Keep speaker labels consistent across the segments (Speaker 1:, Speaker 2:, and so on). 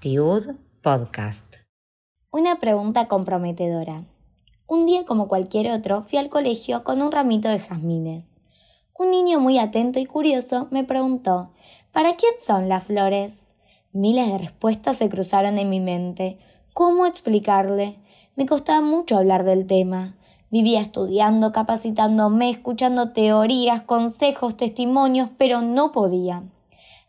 Speaker 1: Tiud Podcast.
Speaker 2: Una pregunta comprometedora. Un día como cualquier otro fui al colegio con un ramito de jazmines. Un niño muy atento y curioso me preguntó ¿Para quién son las flores? Miles de respuestas se cruzaron en mi mente. ¿Cómo explicarle? Me costaba mucho hablar del tema. Vivía estudiando, capacitándome, escuchando teorías, consejos, testimonios, pero no podía.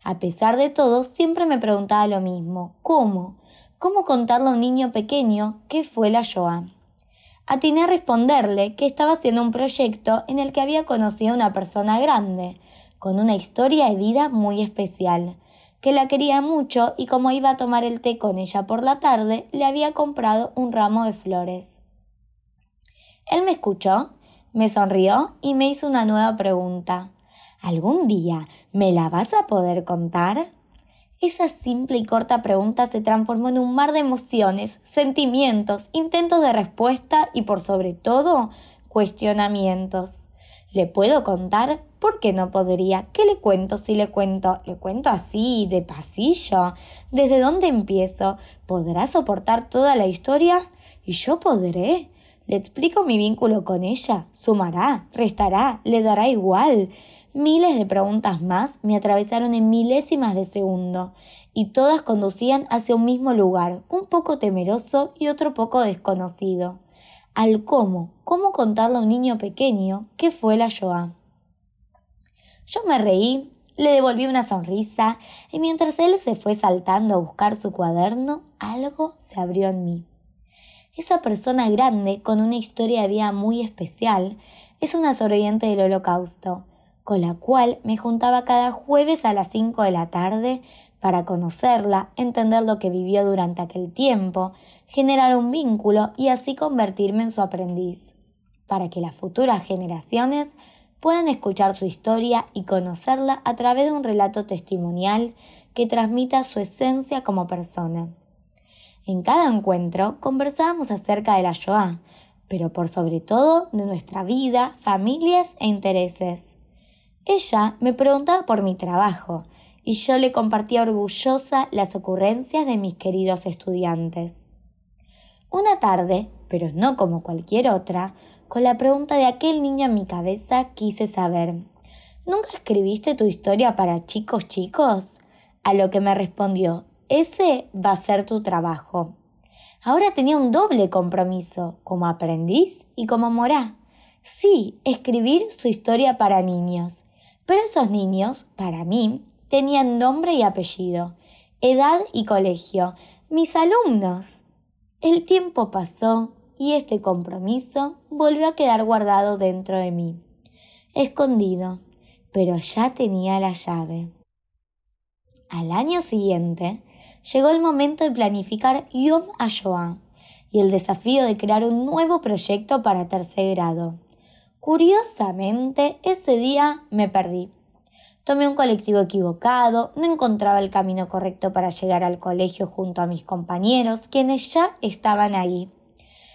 Speaker 2: A pesar de todo, siempre me preguntaba lo mismo. ¿Cómo? ¿Cómo contarle a un niño pequeño qué fue la Shoah? Atiné a responderle que estaba haciendo un proyecto en el que había conocido a una persona grande, con una historia de vida muy especial, que la quería mucho y como iba a tomar el té con ella por la tarde, le había comprado un ramo de flores. Él me escuchó, me sonrió y me hizo una nueva pregunta. ¿Algún día me la vas a poder contar? Esa simple y corta pregunta se transformó en un mar de emociones, sentimientos, intentos de respuesta y por sobre todo cuestionamientos. ¿Le puedo contar? ¿Por qué no podría? ¿Qué le cuento si le cuento? ¿Le cuento así, de pasillo? ¿Desde dónde empiezo? ¿Podrá soportar toda la historia? ¿Y yo podré? ¿Le explico mi vínculo con ella? ¿Sumará? ¿Restará? ¿Le dará igual? Miles de preguntas más me atravesaron en milésimas de segundo, y todas conducían hacia un mismo lugar, un poco temeroso y otro poco desconocido. Al cómo, cómo contarle a un niño pequeño qué fue la Shoah. Yo me reí, le devolví una sonrisa, y mientras él se fue saltando a buscar su cuaderno, algo se abrió en mí. Esa persona grande, con una historia de vida muy especial, es una sobreviviente del holocausto, con la cual me juntaba cada jueves a las cinco de la tarde para conocerla, entender lo que vivió durante aquel tiempo, generar un vínculo y así convertirme en su aprendiz, para que las futuras generaciones puedan escuchar su historia y conocerla a través de un relato testimonial que transmita su esencia como persona. En cada encuentro conversábamos acerca de la Shoah, pero por sobre todo de nuestra vida, familias e intereses. Ella me preguntaba por mi trabajo y yo le compartía orgullosa las ocurrencias de mis queridos estudiantes. Una tarde, pero no como cualquier otra, con la pregunta de aquel niño en mi cabeza quise saber ¿Nunca escribiste tu historia para chicos chicos? A lo que me respondió ese va a ser tu trabajo. Ahora tenía un doble compromiso, como aprendiz y como morá. Sí, escribir su historia para niños. Pero esos niños, para mí, tenían nombre y apellido, edad y colegio, mis alumnos. El tiempo pasó y este compromiso volvió a quedar guardado dentro de mí, escondido, pero ya tenía la llave. Al año siguiente, llegó el momento de planificar Yom HaShoah y el desafío de crear un nuevo proyecto para tercer grado. Curiosamente, ese día me perdí. Tomé un colectivo equivocado, no encontraba el camino correcto para llegar al colegio junto a mis compañeros, quienes ya estaban ahí.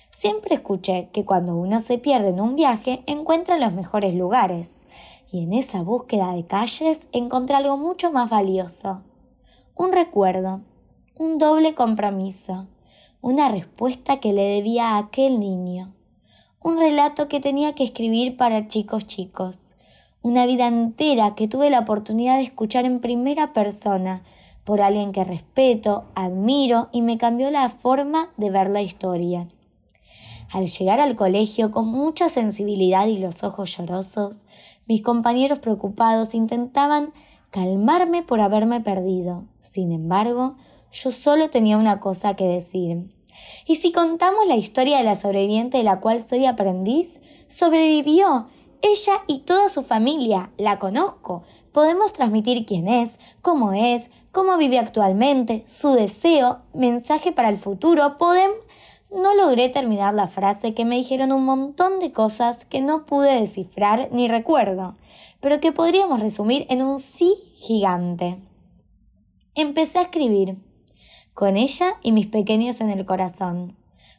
Speaker 2: Siempre escuché que cuando uno se pierde en un viaje encuentra los mejores lugares, y en esa búsqueda de calles encontré algo mucho más valioso. Un recuerdo, un doble compromiso, una respuesta que le debía a aquel niño un relato que tenía que escribir para chicos chicos, una vida entera que tuve la oportunidad de escuchar en primera persona por alguien que respeto, admiro y me cambió la forma de ver la historia. Al llegar al colegio con mucha sensibilidad y los ojos llorosos, mis compañeros preocupados intentaban calmarme por haberme perdido. Sin embargo, yo solo tenía una cosa que decir. Y si contamos la historia de la sobreviviente de la cual soy aprendiz, sobrevivió. Ella y toda su familia, la conozco. Podemos transmitir quién es, cómo es, cómo vive actualmente, su deseo, mensaje para el futuro. Podemos... No logré terminar la frase que me dijeron un montón de cosas que no pude descifrar ni recuerdo, pero que podríamos resumir en un sí gigante. Empecé a escribir con ella y mis pequeños en el corazón,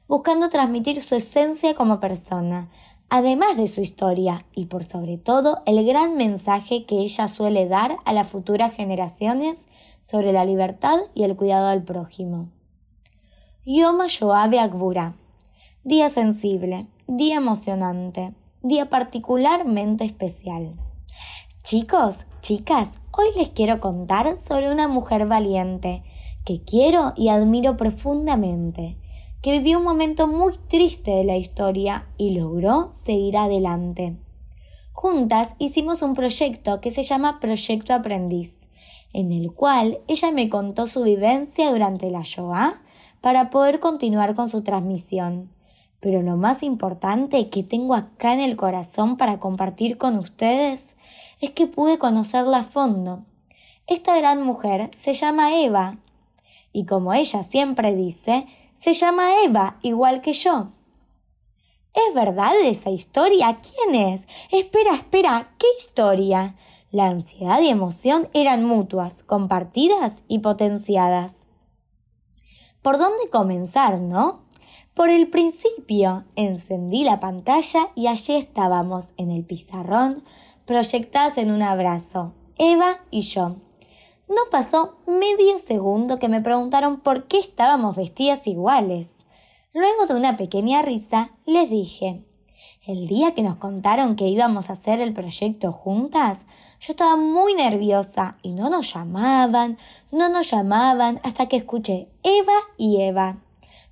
Speaker 2: buscando transmitir su esencia como persona, además de su historia y por sobre todo el gran mensaje que ella suele dar a las futuras generaciones sobre la libertad y el cuidado del prójimo. Yoma Yoabe Akbura. Día sensible, día emocionante, día particularmente especial. Chicos, chicas, hoy les quiero contar sobre una mujer valiente que quiero y admiro profundamente, que vivió un momento muy triste de la historia y logró seguir adelante. Juntas hicimos un proyecto que se llama Proyecto Aprendiz, en el cual ella me contó su vivencia durante la Shoah para poder continuar con su transmisión. Pero lo más importante que tengo acá en el corazón para compartir con ustedes es que pude conocerla a fondo. Esta gran mujer se llama Eva y como ella siempre dice, se llama Eva igual que yo. ¿Es verdad esa historia? ¿Quién es? Espera, espera, ¿qué historia? La ansiedad y emoción eran mutuas, compartidas y potenciadas. ¿Por dónde comenzar, no? Por el principio encendí la pantalla y allí estábamos en el pizarrón, proyectadas en un abrazo, Eva y yo. No pasó medio segundo que me preguntaron por qué estábamos vestidas iguales. Luego de una pequeña risa, les dije, el día que nos contaron que íbamos a hacer el proyecto juntas, yo estaba muy nerviosa y no nos llamaban, no nos llamaban hasta que escuché Eva y Eva.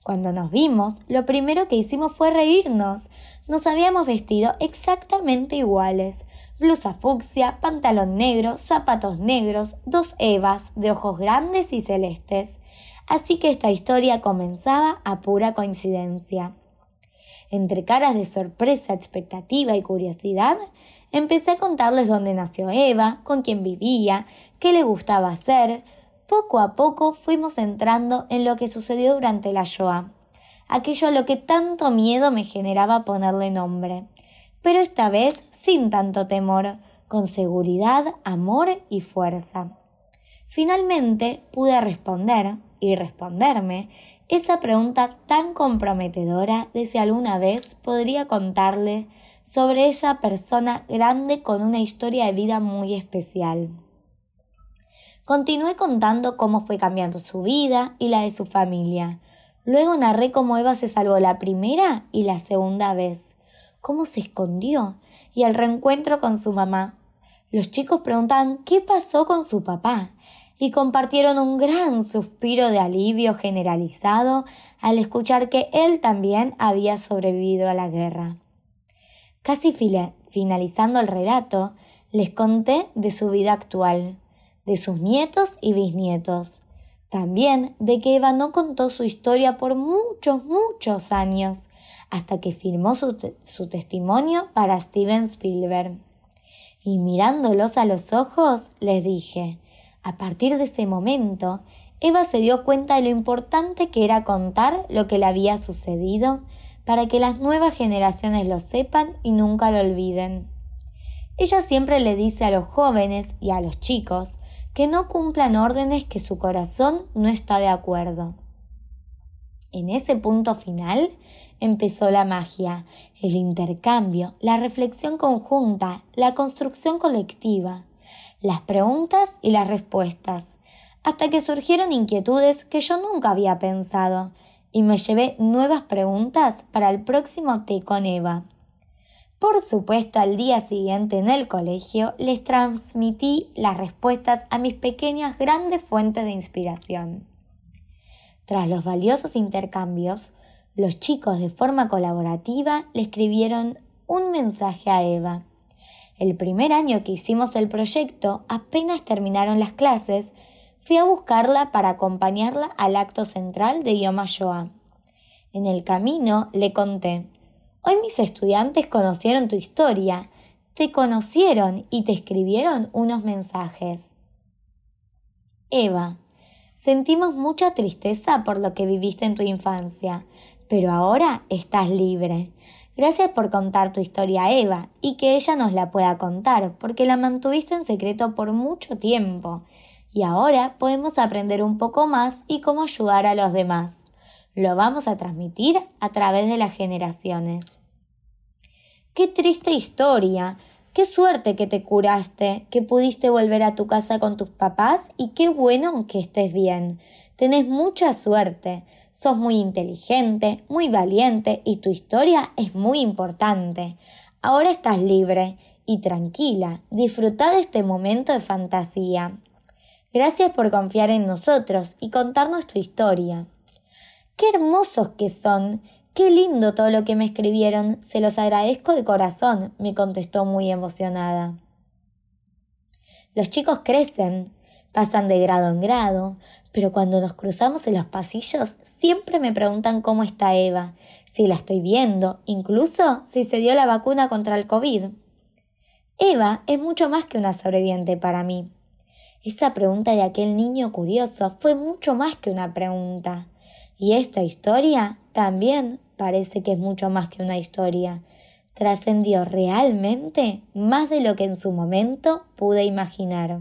Speaker 2: Cuando nos vimos, lo primero que hicimos fue reírnos. Nos habíamos vestido exactamente iguales. Blusa fucsia, pantalón negro, zapatos negros, dos Evas de ojos grandes y celestes. Así que esta historia comenzaba a pura coincidencia. Entre caras de sorpresa, expectativa y curiosidad, empecé a contarles dónde nació Eva, con quién vivía, qué le gustaba hacer, poco a poco fuimos entrando en lo que sucedió durante la Shoah, aquello a lo que tanto miedo me generaba ponerle nombre, pero esta vez sin tanto temor, con seguridad, amor y fuerza. Finalmente pude responder y responderme esa pregunta tan comprometedora de si alguna vez podría contarle sobre esa persona grande con una historia de vida muy especial. Continué contando cómo fue cambiando su vida y la de su familia. Luego narré cómo Eva se salvó la primera y la segunda vez, cómo se escondió y el reencuentro con su mamá. Los chicos preguntaban qué pasó con su papá y compartieron un gran suspiro de alivio generalizado al escuchar que él también había sobrevivido a la guerra. Casi finalizando el relato, les conté de su vida actual, de sus nietos y bisnietos. También de que Eva no contó su historia por muchos, muchos años, hasta que firmó su, su testimonio para Steven Spielberg. Y mirándolos a los ojos, les dije, a partir de ese momento, Eva se dio cuenta de lo importante que era contar lo que le había sucedido para que las nuevas generaciones lo sepan y nunca lo olviden. Ella siempre le dice a los jóvenes y a los chicos que no cumplan órdenes que su corazón no está de acuerdo. En ese punto final empezó la magia, el intercambio, la reflexión conjunta, la construcción colectiva, las preguntas y las respuestas, hasta que surgieron inquietudes que yo nunca había pensado, y me llevé nuevas preguntas para el próximo té con Eva. Por supuesto, al día siguiente en el colegio les transmití las respuestas a mis pequeñas grandes fuentes de inspiración. Tras los valiosos intercambios, los chicos de forma colaborativa le escribieron un mensaje a Eva. El primer año que hicimos el proyecto, apenas terminaron las clases, fui a buscarla para acompañarla al acto central de Yom HaShoah. En el camino le conté Hoy mis estudiantes conocieron tu historia, te conocieron y te escribieron unos mensajes. Eva, sentimos mucha tristeza por lo que viviste en tu infancia, pero ahora estás libre. Gracias por contar tu historia a Eva y que ella nos la pueda contar, porque la mantuviste en secreto por mucho tiempo. Y ahora podemos aprender un poco más y cómo ayudar a los demás lo vamos a transmitir a través de las generaciones. Qué triste historia. Qué suerte que te curaste, que pudiste volver a tu casa con tus papás y qué bueno que estés bien. Tenés mucha suerte. Sos muy inteligente, muy valiente y tu historia es muy importante. Ahora estás libre y tranquila. Disfruta de este momento de fantasía. Gracias por confiar en nosotros y contarnos tu historia. Qué hermosos que son. Qué lindo todo lo que me escribieron. Se los agradezco de corazón, me contestó muy emocionada. Los chicos crecen, pasan de grado en grado, pero cuando nos cruzamos en los pasillos siempre me preguntan cómo está Eva, si la estoy viendo, incluso si se dio la vacuna contra el COVID. Eva es mucho más que una sobreviviente para mí. Esa pregunta de aquel niño curioso fue mucho más que una pregunta. Y esta historia también parece que es mucho más que una historia. Trascendió realmente más de lo que en su momento pude imaginar.